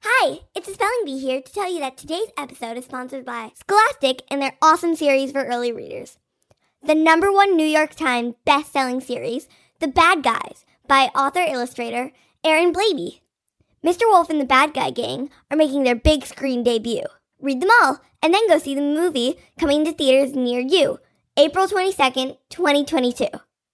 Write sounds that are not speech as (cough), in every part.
Hi, it's Spelling Bee here to tell you that today's episode is sponsored by Scholastic and their awesome series for early readers. The number one New York Times best-selling series, The Bad Guys, by author illustrator Aaron Blabey. Mr. Wolf and the Bad Guy Gang are making their big screen debut. Read them all, and then go see the movie coming to theaters near you, April 22nd, 2022.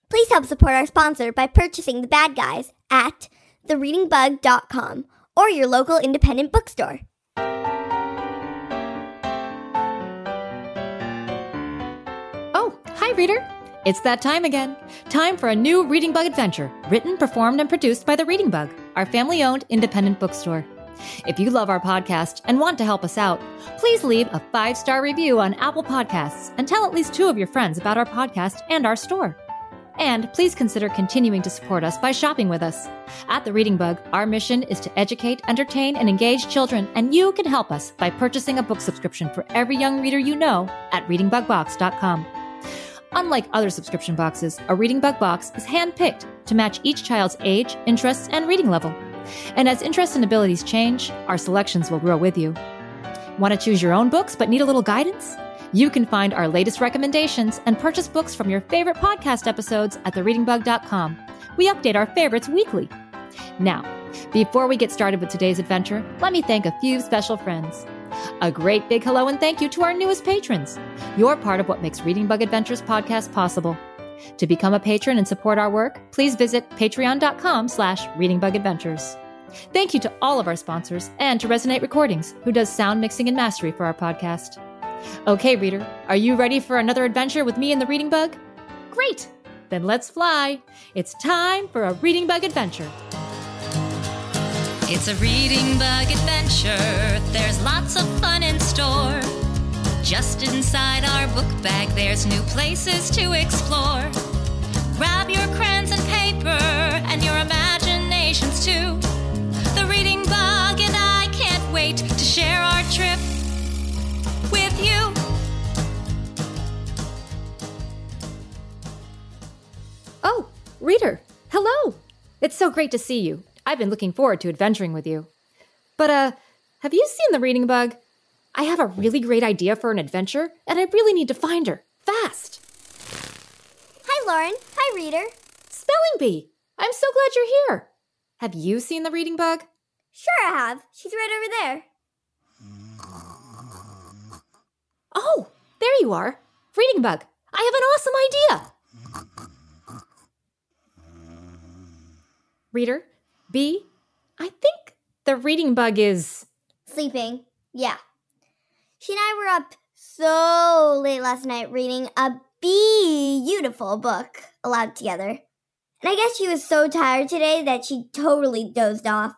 Please help support our sponsor by purchasing The Bad Guys at thereadingbug.com or your local independent bookstore. Oh, hi, reader. It's that time again. Time for a new Reading Bug adventure, written, performed, and produced by The Reading Bug, our family owned independent bookstore. If you love our podcast and want to help us out, please leave a five star review on Apple Podcasts and tell at least two of your friends about our podcast and our store. And please consider continuing to support us by shopping with us. At The Reading Bug, our mission is to educate, entertain, and engage children, and you can help us by purchasing a book subscription for every young reader you know at readingbugbox.com. Unlike other subscription boxes, a Reading Bug box is handpicked to match each child's age, interests, and reading level. And as interests and abilities change, our selections will grow with you. Want to choose your own books but need a little guidance? You can find our latest recommendations and purchase books from your favorite podcast episodes at thereadingbug.com. We update our favorites weekly. Now, before we get started with today's adventure, let me thank a few special friends. A great big hello and thank you to our newest patrons. You're part of what makes Reading Bug Adventures podcast possible. To become a patron and support our work, please visit patreon.com slash readingbugadventures. Thank you to all of our sponsors and to Resonate Recordings, who does sound mixing and mastery for our podcast. Okay, reader, are you ready for another adventure with me and the Reading Bug? Great! Then let's fly. It's time for a Reading Bug adventure. It's a reading bug adventure. There's lots of fun in store. Just inside our book bag, there's new places to explore. Grab your crayons and paper and your imaginations too. Reader, hello! It's so great to see you. I've been looking forward to adventuring with you. But, uh, have you seen the reading bug? I have a really great idea for an adventure, and I really need to find her. Fast! Hi, Lauren. Hi, reader. Spelling Bee! I'm so glad you're here. Have you seen the reading bug? Sure, I have. She's right over there. Oh, there you are. Reading bug, I have an awesome Reader, B, I think the reading bug is. Sleeping. Yeah. She and I were up so late last night reading a beautiful book aloud together. And I guess she was so tired today that she totally dozed off.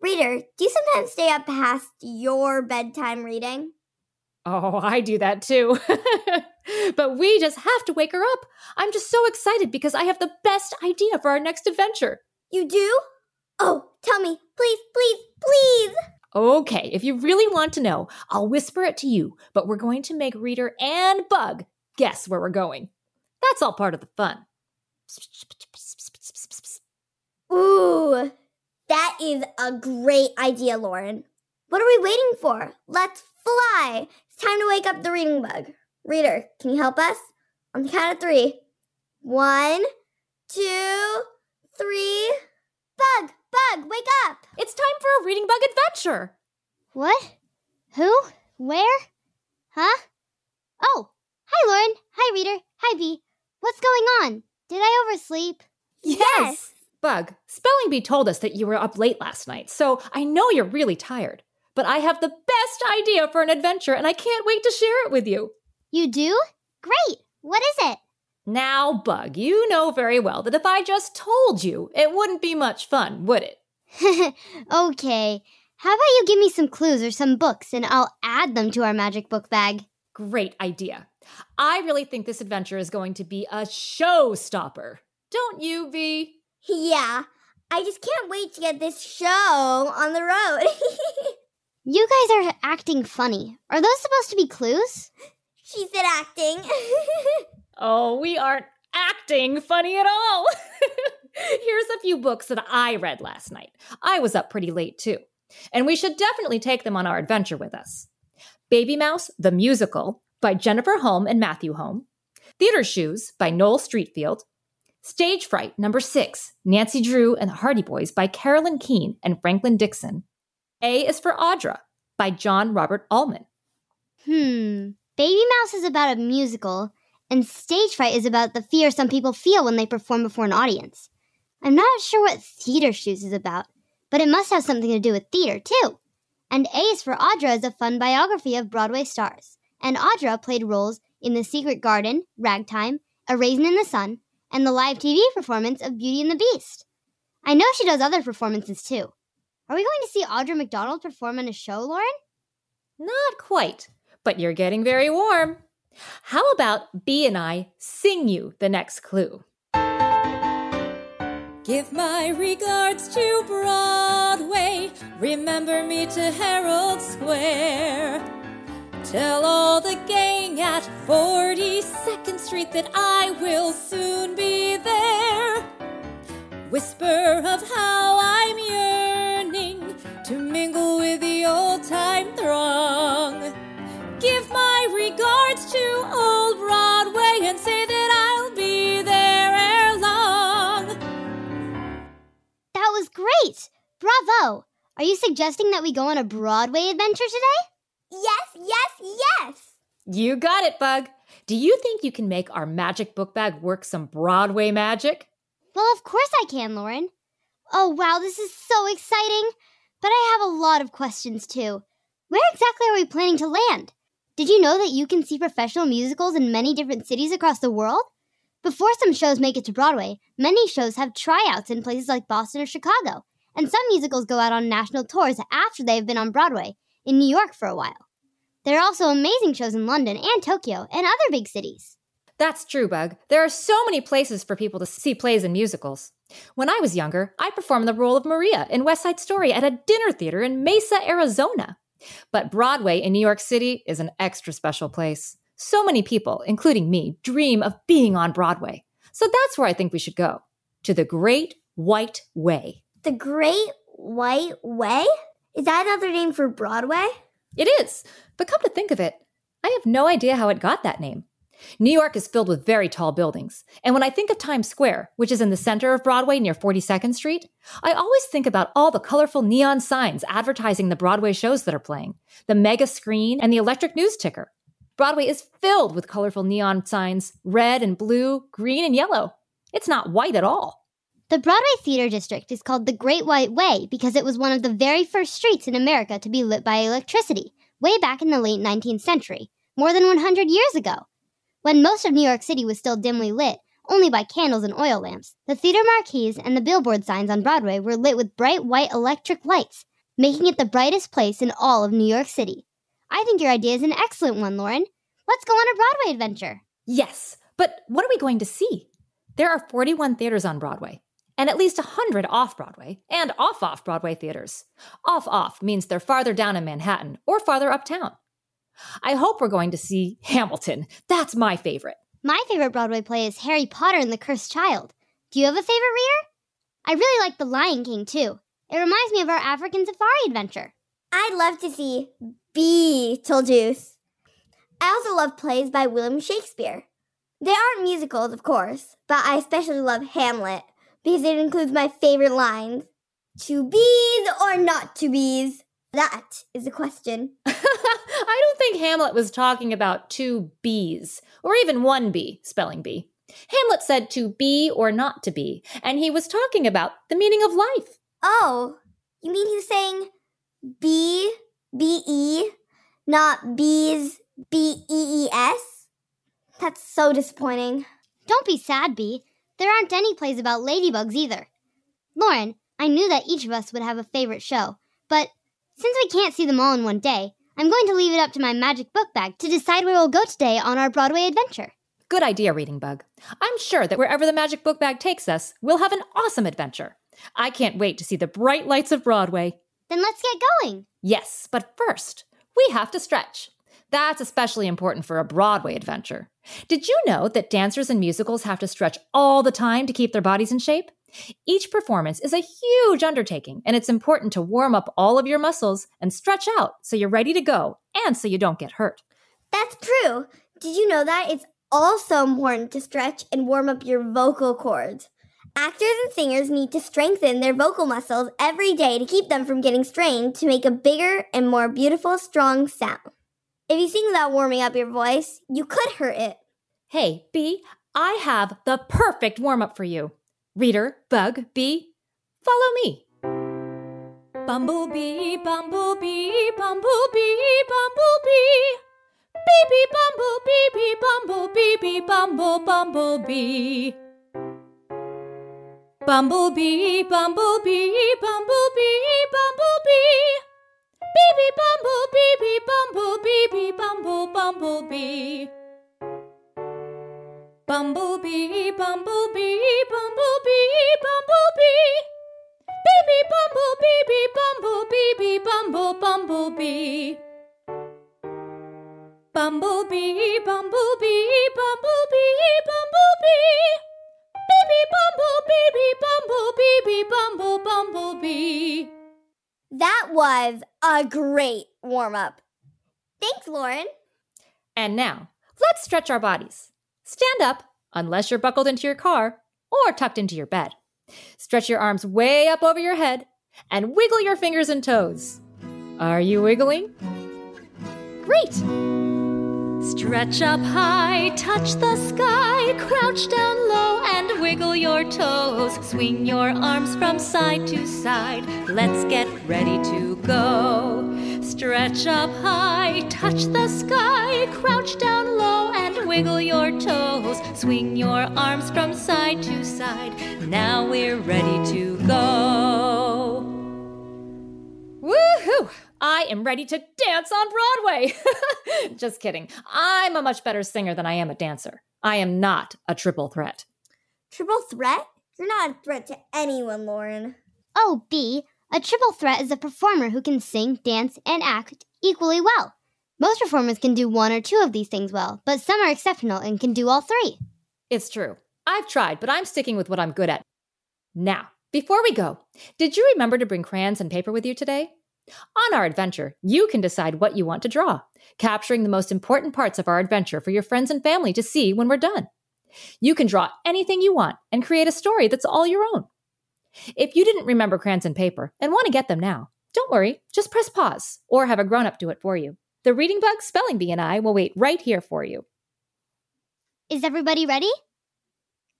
Reader, do you sometimes stay up past your bedtime reading? Oh, I do that too. (laughs) but we just have to wake her up. I'm just so excited because I have the best idea for our next adventure. You do? Oh, tell me, please, please, please. Okay, if you really want to know, I'll whisper it to you, but we're going to make Reader and Bug guess where we're going. That's all part of the fun. Ooh, that is a great idea, Lauren. What are we waiting for? Let's fly. It's time to wake up the reading bug. Reader, can you help us? On the count of three. One, two, three. Bug, bug, wake up. It's time for a Reading Bug adventure. What? Who? Where? Huh? Oh, hi, Lauren. Hi, reader. Hi, Bee. What's going on? Did I oversleep? Yes. Bug, Spelling Bee told us that you were up late last night, so I know you're really tired. But I have the best idea for an adventure, and I can't wait to share it with you. You do? Great. What is it? Now, Bug, you know very well that if I just told you, it wouldn't be much fun, would it? (laughs) okay. How about you give me some clues or some books and I'll add them to our magic book bag? Great idea. I really think this adventure is going to be a showstopper. Don't you, V? Yeah, I just can't wait to get this show on the road. (laughs) You guys are acting funny. Are those supposed to be clues? she said acting. (laughs) Oh, we aren't acting funny at all. (laughs) Here's a few books that I read last night. I was up pretty late too. And we should definitely take them on our adventure with us. Babymouse, the Musical by Jennifer Holm and Matthew Holm. Theater Shoes by Noel Streatfeild. Stage Fright number six, Nancy Drew and the Hardy Boys by Carolyn Keene and Franklin Dixon. A is for Audra by John Robert Allman. Hmm. Baby Mouse is about a musical, and Stage Fright is about the fear some people feel when they perform before an audience. I'm not sure what Theater Shoes is about, but it must have something to do with theater, too. And A is for Audra is a fun biography of Broadway stars. And Audra played roles in The Secret Garden, Ragtime, A Raisin in the Sun, and the live TV performance of Beauty and the Beast. I know she does other performances, too. Are we going to see Audra McDonald perform in a show, Lauren? Not quite, but you're getting very warm. How about B and I sing you the next clue? Give my regards to Broadway. Remember me to Herald Square. Tell all the gang at 42nd Street that I will soon be there. Whisper of how great! Bravo! Are you suggesting that we go on a Broadway adventure today? yes, yes, yes. You got it, Bug. Do you think you can make our magic book bag work some Broadway magic? Well, of course I can, Lauren. Oh, wow, this is so exciting! But I have a lot of questions, too. Where exactly are we planning to land? Did you know that you can see professional musicals in many different cities across the world? Before some shows make it to Broadway, many shows have tryouts in places like Boston or Chicago, and some musicals go out on national tours after they have been on Broadway in New York for a while. There are also amazing shows in London and Tokyo and other big cities. That's true, Bug. There are so many places for people to see plays and musicals. When I was younger, I performed the role of Maria in West Side Story at a dinner theater in Mesa, Arizona. But Broadway in New York City is an extra special place. So many people, including me, dream of being on Broadway. So that's where I think we should go to the Great White Way. The Great White Way? Is that another name for Broadway? It is, but come to think of it, I have no idea how it got that name. New York is filled with very tall buildings, and when I think of Times Square, which is in the center of Broadway near 42nd Street, I always think about all the colorful neon signs advertising the Broadway shows that are playing, the mega screen, and the electric news ticker. Broadway is filled with colorful neon signs red and blue, green and yellow. It's not white at all. The Broadway Theater District is called the Great White Way because it was one of the very first streets in America to be lit by electricity, way back in the late 19th century, more than 100 years ago. When most of New York City was still dimly lit, only by candles and oil lamps, the theater marquees and the billboard signs on Broadway were lit with bright white electric lights, making it the brightest place in all of New York City. I think your idea is an excellent one, Lauren. Let's go on a Broadway adventure. Yes, but what are we going to see? There are 41 theaters on Broadway, and at least 100 off Broadway and off off Broadway theaters. Off off means they're farther down in Manhattan or farther uptown. I hope we're going to see Hamilton. That's my favorite. My favorite Broadway play is Harry Potter and the Cursed Child. Do you have a favorite reader? I really like The Lion King too. It reminds me of our African safari adventure. I'd love to see Beetlejuice. I also love plays by William Shakespeare. They aren't musicals, of course, but I especially love Hamlet because it includes my favorite lines. To bees or not to bees? That is the question. (laughs) I don't think Hamlet was talking about two B's, or even one B, spelling bee. Hamlet said to be or not to be, and he was talking about the meaning of life. Oh, you mean he's saying B, B E, not bees, B E E S? That's so disappointing. Don't be sad, Bee. There aren't any plays about ladybugs either. Lauren, I knew that each of us would have a favorite show, but Since we can't see them all in one day, I'm going to leave it up to my magic book bag to decide where we'll go today on our Broadway adventure. Good idea, Reading Bug. I'm sure that wherever the magic book bag takes us, we'll have an awesome adventure. I can't wait to see the bright lights of Broadway. Then let's get going. Yes, but first, we have to stretch. That's especially important for a Broadway adventure. Did you know that dancers in musicals have to stretch all the time to keep their bodies in shape? Each performance is a huge undertaking, and it's important to warm up all of your muscles and stretch out so you're ready to go and so you don't get hurt. That's true. Did you know that? It's also important to stretch and warm up your vocal cords. Actors and singers need to strengthen their vocal muscles every day to keep them from getting strained to make a bigger and more beautiful, strong sound. If you sing without warming up your voice, you could hurt it. Hey, Bee, I have the perfect warm up for you. Reader, Bug, Bee, follow me. Bumblebee, bumblebee, bumblebee, bumblebee. Baby bumblebee, bee bumblebee, bee bumble bumblebee. Bumblebee, bumblebee, bumblebee, bumblebee. Baby bumblebee, bee bumblebee, bee bumble bumblebee. Bumblebee, bumblebee, bumblebee, bumblebee. Baby bumblebee, bee bumblebee, bee bumble bumblebee. Bumblebee, bumblebee, bumblebee, bumblebee. Baby bumblebee, bee bumblebee, bee bumble bumblebee. That was a great warm up. Thanks, Lauren. And now, let's stretch our bodies. Stand up, unless you're buckled into your car or tucked into your bed. Stretch your arms way up over your head and wiggle your fingers and toes. Are you wiggling? Great! Stretch up high, touch the sky, crouch down low and wiggle your toes. Swing your arms from side to side. Let's get ready to go. Stretch up high, touch the sky, crouch down low and wiggle your toes. Swing your arms from side to side. Now we're ready to go. Woohoo! I am ready to dance on Broadway. (laughs) Just kidding. I'm a much better singer than I am a dancer. I am not a triple threat. Triple threat? You're not a threat to anyone, Lauren. Oh, B, a triple threat is a performer who can sing, dance, and act equally well. Most performers can do one or two of these things well, but some are exceptional and can do all three. It's true. I've tried, but I'm sticking with what I'm good at. Now, before we go, did you remember to bring crayons and paper with you today? On our adventure, you can decide what you want to draw, capturing the most important parts of our adventure for your friends and family to see when we're done. You can draw anything you want and create a story that's all your own. If you didn't remember crayons and paper and want to get them now, don't worry, just press pause or have a grown up do it for you. The Reading Bug, Spelling Bee, and I will wait right here for you. Is everybody ready?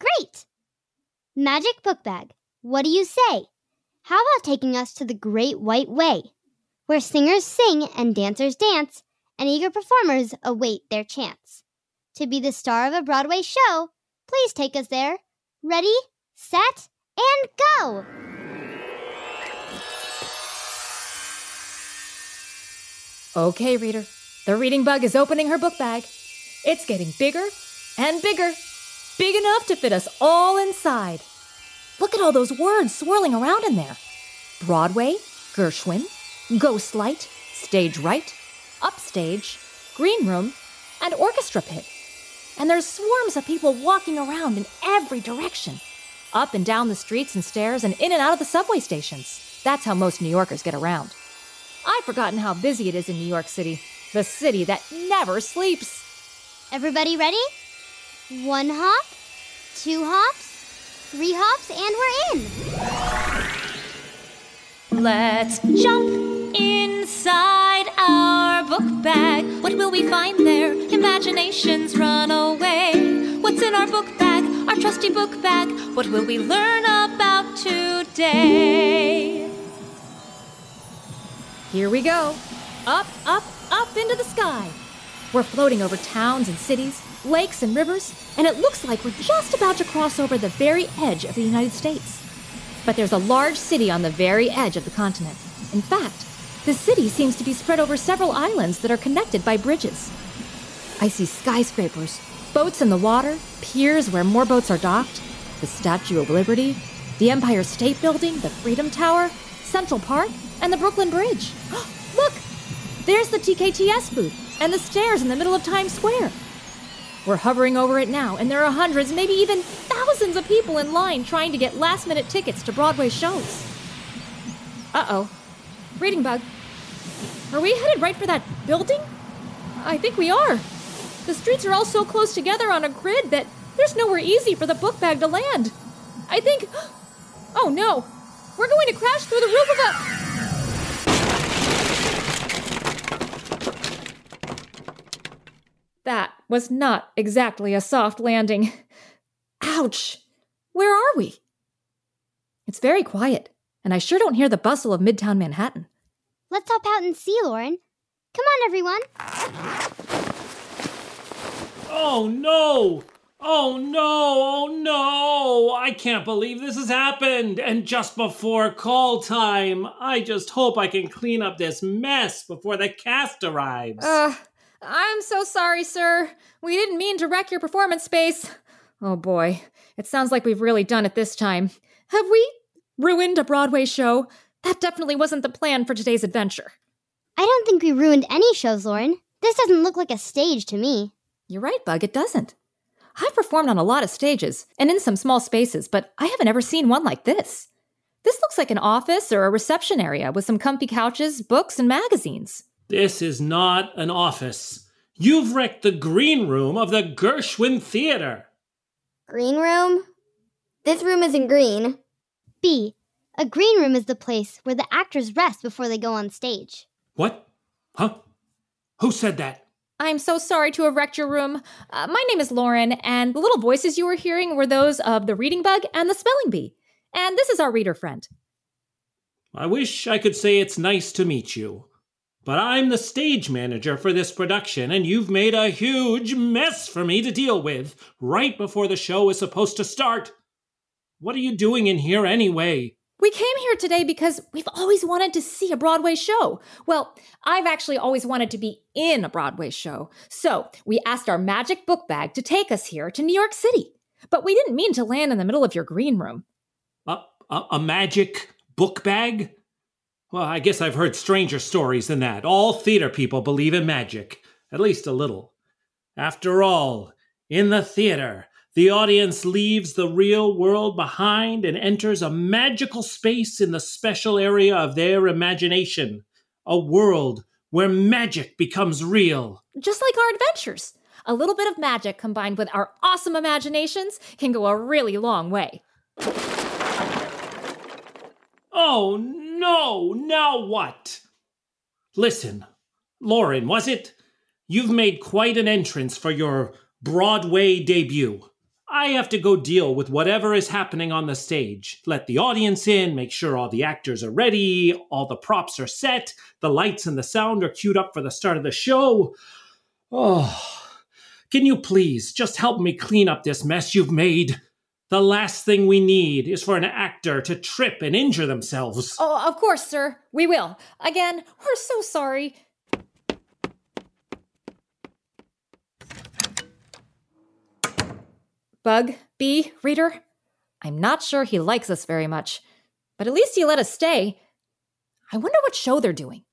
Great! Magic Book Bag, what do you say? How about taking us to the Great White Way, where singers sing and dancers dance, and eager performers await their chance? To be the star of a Broadway show, please take us there. Ready, set, and go! Okay, reader, the Reading Bug is opening her book bag. It's getting bigger and bigger, big enough to fit us all inside. Look at all those words swirling around in there Broadway, Gershwin, Ghostlight, Stage Right, Upstage, Green Room, and Orchestra Pit. And there's swarms of people walking around in every direction up and down the streets and stairs and in and out of the subway stations. That's how most New Yorkers get around. I've forgotten how busy it is in New York City, the city that never sleeps. Everybody ready? One hop, two hops, three hops, and we're in. Let's jump inside our book bag. What will we find there? Imaginations run away. What's in our book bag? Our trusty book bag. What will we learn about today? Here we go. Up, up, up into the sky. We're floating over towns and cities, lakes and rivers, and it looks like we're just about to cross over the very edge of the United States. But there's a large city on the very edge of the continent. In fact, The city seems to be spread over several islands that are connected by bridges. I see skyscrapers, boats in the water, piers where more boats are docked, the Statue of Liberty, the Empire State Building, the Freedom Tower, Central Park, and the Brooklyn Bridge. (gasps) Look! There's the TKTS booth and the stairs in the middle of Times Square. We're hovering over it now, and there are hundreds, maybe even thousands of people in line trying to get last minute tickets to Broadway shows. Uh oh. Reading bug. Are we headed right for that building? I think we are. The streets are all so close together on a grid that there's nowhere easy for the book bag to land. I think. (gasps) Oh no! We're going to crash through the roof of a. That was not exactly a soft landing. (laughs) Ouch! Where are we? It's very quiet, and I sure don't hear the bustle of Midtown Manhattan. Let's hop out and see, Lauren. Come on, everyone. Oh no! Oh no! Oh no! I can't believe this has happened! And just before call time! I just hope I can clean up this mess before the cast arrives. Uh, I'm so sorry, sir. We didn't mean to wreck your performance space. Oh boy, it sounds like we've really done it this time. Have we ruined a Broadway show? That definitely wasn't the plan for today's adventure. I don't think we ruined any shows, Lauren. This doesn't look like a stage to me. You're right, Bug, it doesn't. I've performed on a lot of stages and in some small spaces, but I haven't ever seen one like this. This looks like an office or a reception area with some comfy couches, books, and magazines. This is not an office. You've wrecked the green room of the Gershwin Theater. Green room? This room isn't green. B. A green room is the place where the actors rest before they go on stage. What? Huh? Who said that? I'm so sorry to have wrecked your room. Uh, my name is Lauren, and the little voices you were hearing were those of the Reading Bug and the Spelling Bee. And this is our reader friend. I wish I could say it's nice to meet you. But I'm the stage manager for this production, and you've made a huge mess for me to deal with right before the show is supposed to start. What are you doing in here anyway? We came here today because we've always wanted to see a Broadway show. Well, I've actually always wanted to be in a Broadway show. So we asked our magic book bag to take us here to New York City. But we didn't mean to land in the middle of your green room. A, a, a magic book bag? Well, I guess I've heard stranger stories than that. All theater people believe in magic, at least a little. After all, in the theater, the audience leaves the real world behind and enters a magical space in the special area of their imagination. A world where magic becomes real. Just like our adventures. A little bit of magic combined with our awesome imaginations can go a really long way. Oh no, now what? Listen, Lauren, was it? You've made quite an entrance for your Broadway debut. I have to go deal with whatever is happening on the stage. Let the audience in, make sure all the actors are ready, all the props are set, the lights and the sound are queued up for the start of the show. Oh, can you please just help me clean up this mess you've made? The last thing we need is for an actor to trip and injure themselves. Oh, of course, sir. We will. Again, we're so sorry. Bug, Bee, Reader, I'm not sure he likes us very much, but at least he let us stay. I wonder what show they're doing.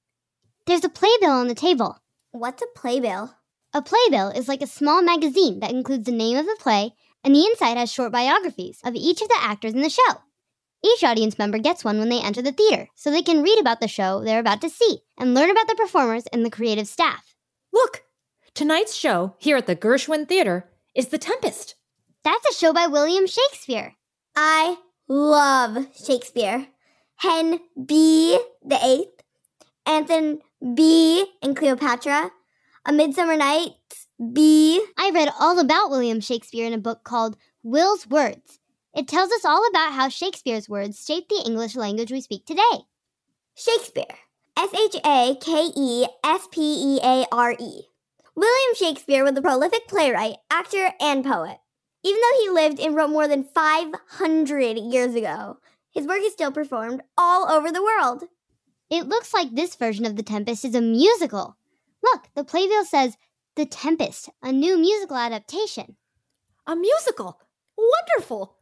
There's a playbill on the table. What's a playbill? A playbill is like a small magazine that includes the name of the play, and the inside has short biographies of each of the actors in the show. Each audience member gets one when they enter the theater, so they can read about the show they're about to see and learn about the performers and the creative staff. Look! Tonight's show here at the Gershwin Theater is The Tempest. That's a show by William Shakespeare. I love Shakespeare. Hen B the Eighth, Antony B and Cleopatra, A Midsummer Night's B. I read all about William Shakespeare in a book called Will's Words. It tells us all about how Shakespeare's words shaped the English language we speak today. Shakespeare. S H A K E S P E A R E. William Shakespeare was a prolific playwright, actor, and poet. Even though he lived and wrote more than 500 years ago, his work is still performed all over the world. It looks like this version of The Tempest is a musical. Look, the playbill says The Tempest, a new musical adaptation. A musical! Wonderful!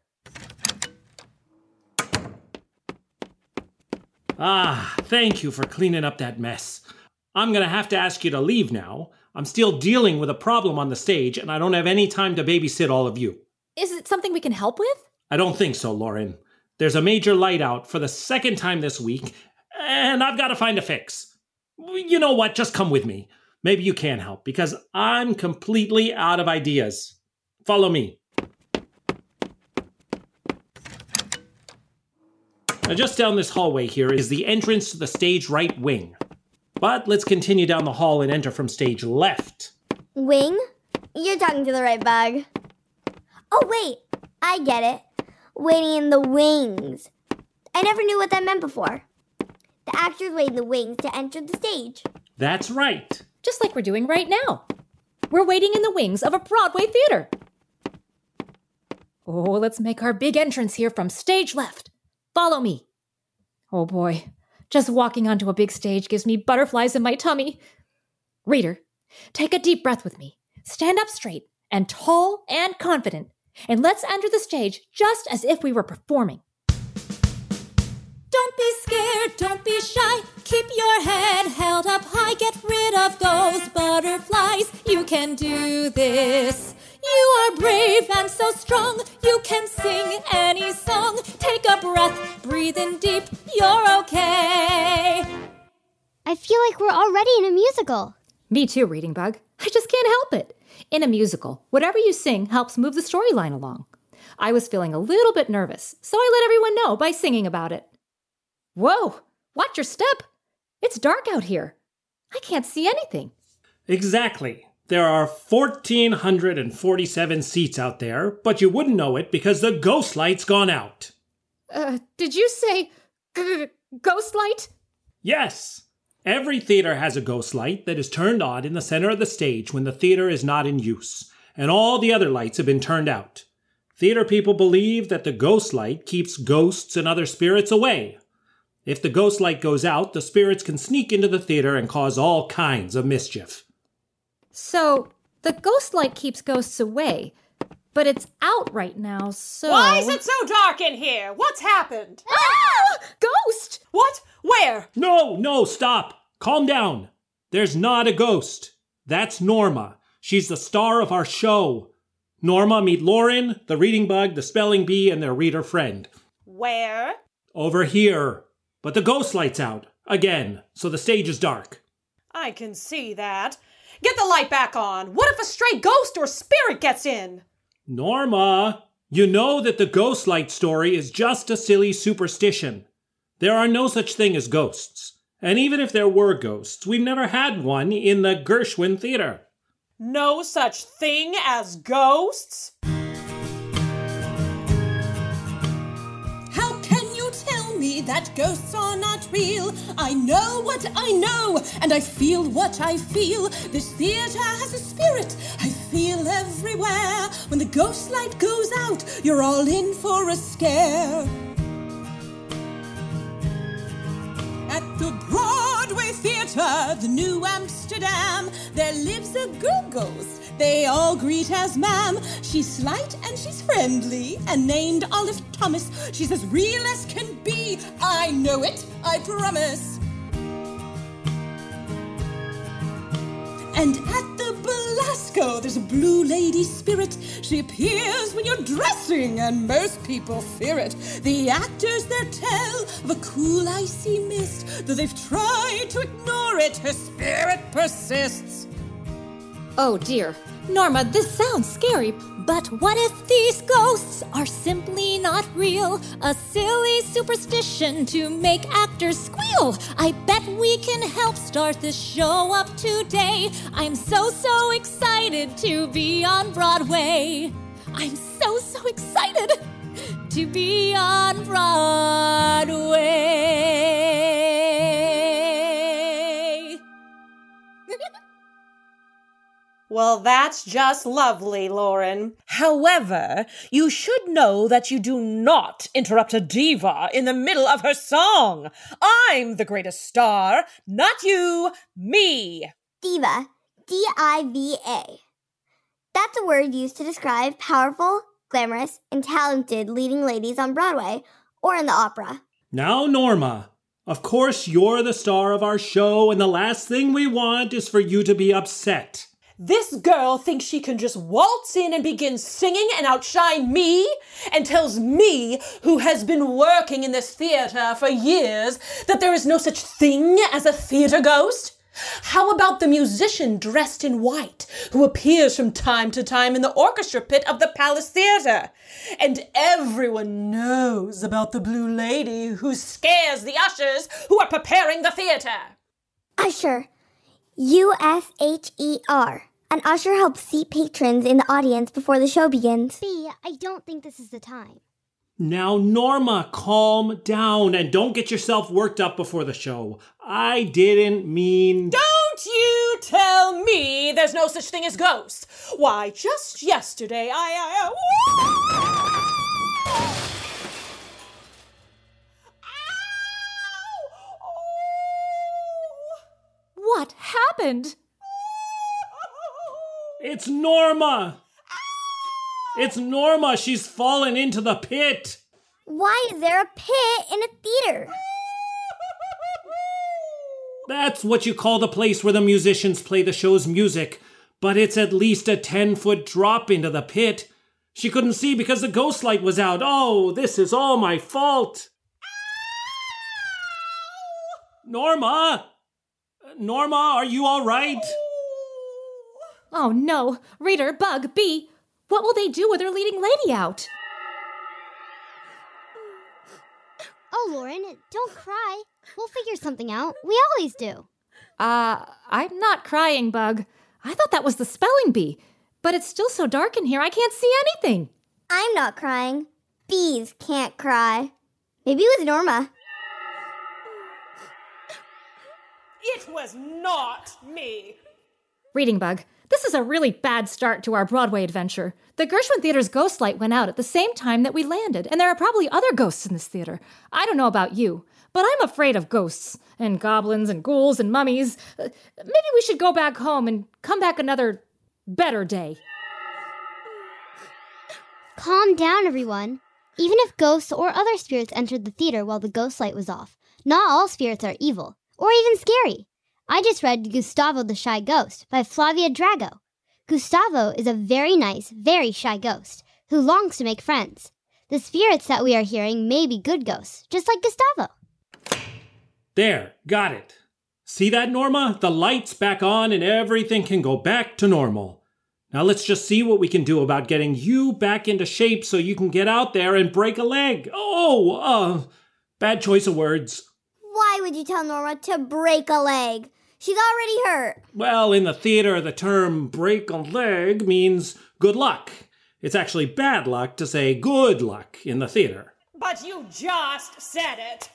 Ah, thank you for cleaning up that mess. I'm gonna have to ask you to leave now. I'm still dealing with a problem on the stage, and I don't have any time to babysit all of you. Is it something we can help with? I don't think so, Lauren. There's a major light out for the second time this week, and I've got to find a fix. You know what? Just come with me. Maybe you can help, because I'm completely out of ideas. Follow me. Now, just down this hallway here is the entrance to the stage right wing. But let's continue down the hall and enter from stage left. Wing? You're talking to the right bug. Oh, wait. I get it. Waiting in the wings. I never knew what that meant before. The actors wait in the wings to enter the stage. That's right. Just like we're doing right now. We're waiting in the wings of a Broadway theater. Oh, let's make our big entrance here from stage left. Follow me. Oh boy, just walking onto a big stage gives me butterflies in my tummy. Reader, take a deep breath with me. Stand up straight and tall and confident, and let's enter the stage just as if we were performing. Don't be scared, don't be shy. Keep your head held up high. Get rid of those butterflies. You can do this. You are brave and so strong. You can sing any song. Take a breath, breathe in deep. You're okay. I feel like we're already in a musical. Me too, Reading Bug. I just can't help it. In a musical, whatever you sing helps move the storyline along. I was feeling a little bit nervous, so I let everyone know by singing about it. Whoa, watch your step. It's dark out here. I can't see anything. Exactly. There are 1,447 seats out there, but you wouldn't know it because the ghost light's gone out. Uh, did you say g- (clears throat) ghost light? Yes. Every theater has a ghost light that is turned on in the center of the stage when the theater is not in use, and all the other lights have been turned out. Theater people believe that the ghost light keeps ghosts and other spirits away. If the ghost light goes out, the spirits can sneak into the theater and cause all kinds of mischief. So, the ghost light keeps ghosts away, but it's out right now, so. Why is it so dark in here? What's happened? Ah! Ghost! What? Where? No, no, stop. Calm down. There's not a ghost. That's Norma. She's the star of our show. Norma, meet Lauren, the reading bug, the spelling bee, and their reader friend. Where? Over here. But the ghost light's out. Again, so the stage is dark. I can see that. Get the light back on. What if a stray ghost or spirit gets in? Norma, you know that the ghost light story is just a silly superstition. There are no such thing as ghosts. And even if there were ghosts, we've never had one in the Gershwin Theater. No such thing as ghosts? That ghosts are not real? I know what I know, and I feel what I feel. This theater has a spirit I feel everywhere. When the ghost light goes out, you're all in for a scare. At the Broadway Theater, the New Amsterdam, there lives a girl ghost. They all greet as ma'am. She's slight and she's friendly, and named Olive Thomas. She's as real as can be. I know it, I promise. And at the Belasco, there's a blue lady spirit. She appears when you're dressing, and most people fear it. The actors there tell of a cool, icy mist. Though they've tried to ignore it, her spirit persists. Oh dear. Norma, this sounds scary. But what if these ghosts are simply not real? A silly superstition to make actors squeal. I bet we can help start this show up today. I'm so, so excited to be on Broadway. I'm so, so excited to be on Broadway. Well, that's just lovely, Lauren. However, you should know that you do not interrupt a diva in the middle of her song. I'm the greatest star, not you, me. Diva, D I V A. That's a word used to describe powerful, glamorous, and talented leading ladies on Broadway or in the opera. Now, Norma, of course you're the star of our show, and the last thing we want is for you to be upset. This girl thinks she can just waltz in and begin singing and outshine me, and tells me, who has been working in this theater for years, that there is no such thing as a theater ghost? How about the musician dressed in white who appears from time to time in the orchestra pit of the Palace Theater? And everyone knows about the blue lady who scares the ushers who are preparing the theater. Usher. U S H E R. An usher helps seat patrons in the audience before the show begins. B, I don't think this is the time. Now, Norma, calm down and don't get yourself worked up before the show. I didn't mean. Don't you tell me there's no such thing as ghosts. Why, just yesterday I. I uh, What happened? It's Norma! It's Norma! She's fallen into the pit! Why is there a pit in a theater? That's what you call the place where the musicians play the show's music, but it's at least a 10 foot drop into the pit. She couldn't see because the ghost light was out. Oh, this is all my fault. Norma! Norma, are you all right? Oh no! Reader, Bug, Bee, what will they do with their leading lady out? Oh, Lauren, don't cry. We'll figure something out. We always do. Uh, I'm not crying, Bug. I thought that was the spelling bee, but it's still so dark in here I can't see anything. I'm not crying. Bees can't cry. Maybe it was Norma. It was not me. Reading Bug, this is a really bad start to our Broadway adventure. The Gershwin Theater's ghost light went out at the same time that we landed, and there are probably other ghosts in this theater. I don't know about you, but I'm afraid of ghosts and goblins and ghouls and mummies. Uh, maybe we should go back home and come back another better day. Calm down, everyone. Even if ghosts or other spirits entered the theater while the ghost light was off, not all spirits are evil, or even scary. I just read Gustavo the Shy Ghost by Flavia Drago. Gustavo is a very nice, very shy ghost who longs to make friends. The spirits that we are hearing may be good ghosts, just like Gustavo. There, got it. See that, Norma? The light's back on and everything can go back to normal. Now let's just see what we can do about getting you back into shape so you can get out there and break a leg. Oh, uh, bad choice of words. Why would you tell Norma to break a leg? She's already hurt. Well, in the theater, the term break a leg means good luck. It's actually bad luck to say good luck in the theater. But you just said it.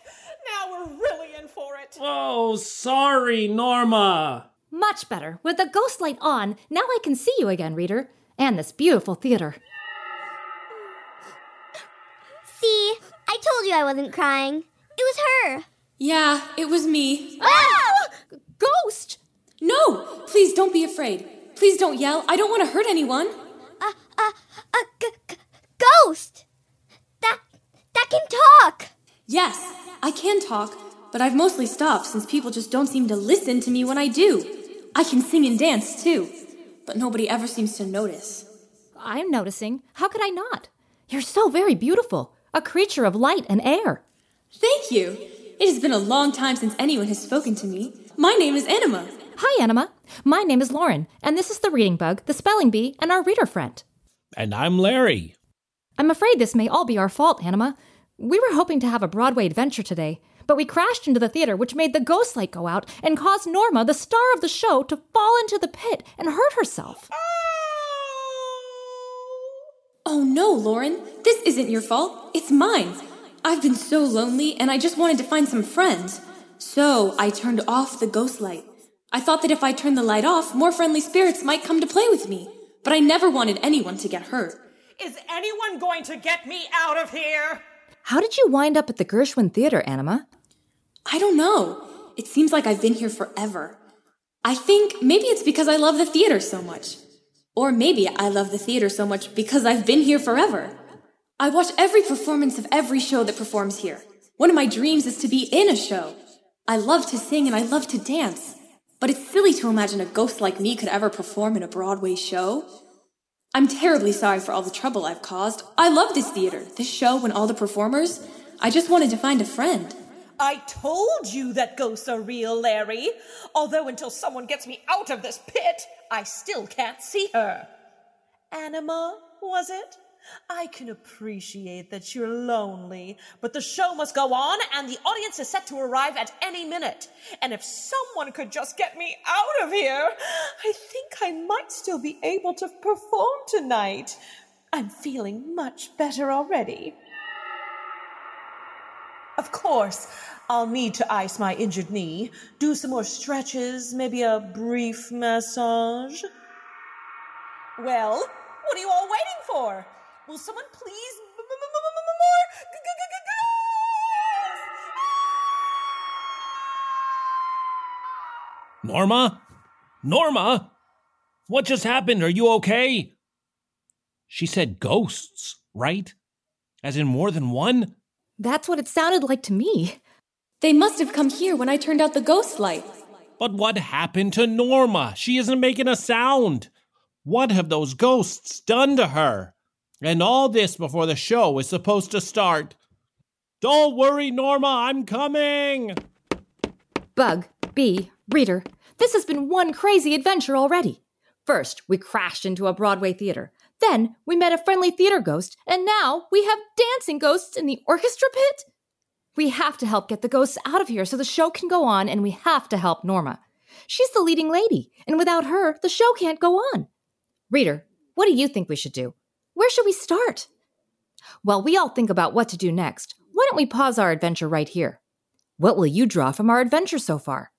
Now we're really in for it. Oh, sorry, Norma. Much better. With the ghost light on, now I can see you again, reader, and this beautiful theater. See, I told you I wasn't crying. It was her. Yeah, it was me. Ah! Ghost! No! Please don't be afraid. Please don't yell. I don't want to hurt anyone. A, a, a g- g- ghost! That, that can talk! Yes, I can talk, but I've mostly stopped since people just don't seem to listen to me when I do. I can sing and dance too, but nobody ever seems to notice. I'm noticing. How could I not? You're so very beautiful, a creature of light and air. Thank you. It has been a long time since anyone has spoken to me. My name is Anima. Hi, Anima. My name is Lauren, and this is the Reading Bug, the Spelling Bee, and our reader friend. And I'm Larry. I'm afraid this may all be our fault, Anima. We were hoping to have a Broadway adventure today, but we crashed into the theater, which made the ghost light go out and caused Norma, the star of the show, to fall into the pit and hurt herself. Oh no, Lauren. This isn't your fault. It's mine. I've been so lonely and I just wanted to find some friends. So I turned off the ghost light. I thought that if I turned the light off, more friendly spirits might come to play with me. But I never wanted anyone to get hurt. Is anyone going to get me out of here? How did you wind up at the Gershwin Theater, Anima? I don't know. It seems like I've been here forever. I think maybe it's because I love the theater so much. Or maybe I love the theater so much because I've been here forever. I watch every performance of every show that performs here. One of my dreams is to be in a show. I love to sing and I love to dance. But it's silly to imagine a ghost like me could ever perform in a Broadway show. I'm terribly sorry for all the trouble I've caused. I love this theater, this show, and all the performers. I just wanted to find a friend. I told you that ghosts are real, Larry. Although until someone gets me out of this pit, I still can't see her. Anima, was it? I can appreciate that you're lonely, but the show must go on and the audience is set to arrive at any minute. And if someone could just get me out of here, I think I might still be able to perform tonight. I'm feeling much better already. Of course, I'll need to ice my injured knee, do some more stretches, maybe a brief massage. Well, what are you all waiting for? Will someone please more? Norma? Norma? What just happened? Are you okay? She said ghosts, right? As in more than one? That's what it sounded like to me. They must have come here when I turned out the ghost light. But what happened to Norma? She isn't making a sound. What have those ghosts done to her? And all this before the show is supposed to start. Don't worry, Norma, I'm coming. Bug, Bee, Reader, this has been one crazy adventure already. First, we crashed into a Broadway theater. Then, we met a friendly theater ghost, and now we have dancing ghosts in the orchestra pit? We have to help get the ghosts out of here so the show can go on, and we have to help Norma. She's the leading lady, and without her, the show can't go on. Reader, what do you think we should do? Where should we start? While we all think about what to do next, why don't we pause our adventure right here? What will you draw from our adventure so far?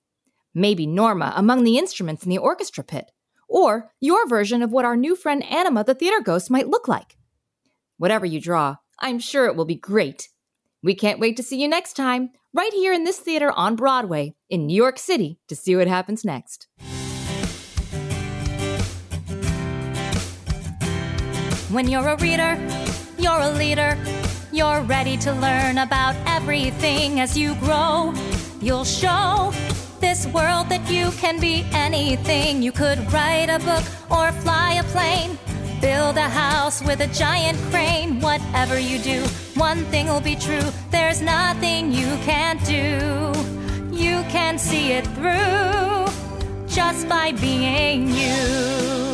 Maybe Norma among the instruments in the orchestra pit, or your version of what our new friend Anima the theater ghost might look like. Whatever you draw, I'm sure it will be great. We can't wait to see you next time, right here in this theater on Broadway in New York City to see what happens next. When you're a reader, you're a leader. You're ready to learn about everything as you grow. You'll show this world that you can be anything. You could write a book or fly a plane, build a house with a giant crane. Whatever you do, one thing will be true there's nothing you can't do. You can see it through just by being you.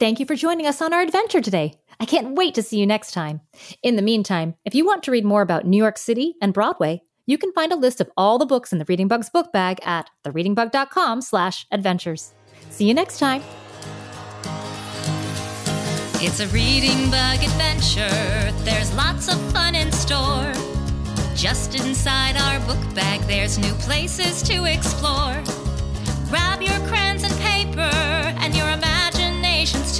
Thank you for joining us on our adventure today. I can't wait to see you next time. In the meantime, if you want to read more about New York City and Broadway, you can find a list of all the books in the Reading Bugs book bag at thereadingbug.com slash adventures. See you next time. It's a reading bug adventure. There's lots of fun in store. Just inside our book bag, there's new places to explore. Grab your crayons and paper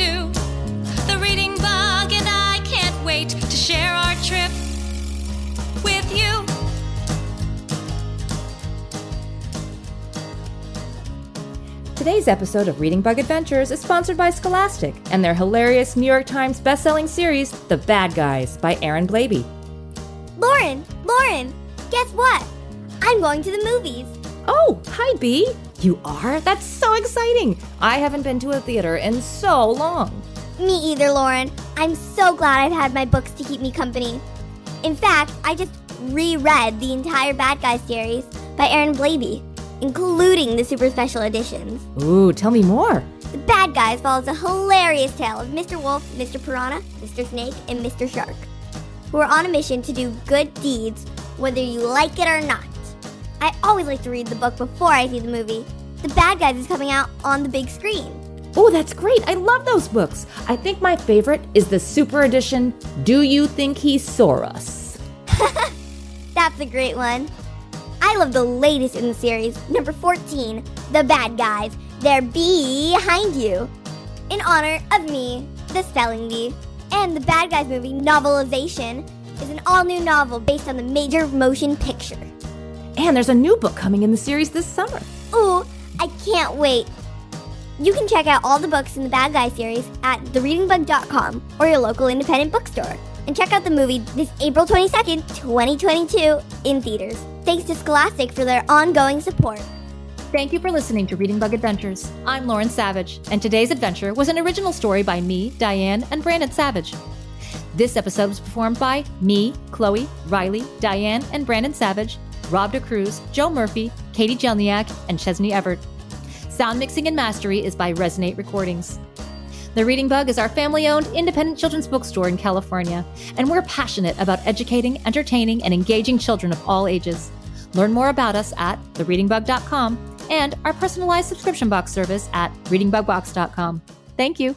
and your imaginations too. The reading bug and I can't wait to share our trip with you. Today's episode of Reading Bug Adventures is sponsored by Scholastic and their hilarious New York Times bestselling series, The Bad Guys by Aaron Blabey. Lauren, Lauren, guess what? I'm going to the movies. Oh, hi, Bee. You are? That's so exciting. I haven't been to a theater in so long. Me either, Lauren. I'm so glad I've had my books to keep me company. In fact, I just reread the entire Bad Guys series by Aaron Blabey, including the super special editions. Ooh, tell me more. The Bad Guys follows a hilarious tale of Mr. Wolf, Mr. Piranha, Mr. Snake, and Mr. Shark, who are on a mission to do good deeds, whether you like it or not. I always like to read the book before I see the movie. The Bad Guys is coming out on the big screen. Oh, that's great. I love those books. I think my favorite is the super edition Do You Think He Saw Us? (laughs) That's a great one. I love the latest in the series, number 14, The Bad Guys. They're behind you. In honor of me, the Spelling Bee. And the Bad Guys movie novelization is an all new novel based on the major motion picture. And there's a new book coming in the series this summer. Ooh, I can't wait. You can check out all the books in the Bad Guy series at thereadingbug.com or your local independent bookstore. And check out the movie this April 22nd, 2022 in theaters. Thanks to Scholastic for their ongoing support. Thank you for listening to Reading Bug Adventures. I'm Lauren Savage, and today's adventure was an original story by me, Diane, and Brandon Savage. This episode was performed by me, Chloe, Riley, Diane, and Brandon Savage, Rob DeCruz, Joe Murphy, Katie Jelniak, and Chesney Everett. Sound mixing and mastery is by Resonate Recordings. The Reading Bug is our family owned independent children's bookstore in California, and we're passionate about educating, entertaining, and engaging children of all ages. Learn more about us at thereadingbug.com and our personalized subscription box service at readingbugbox.com. Thank you.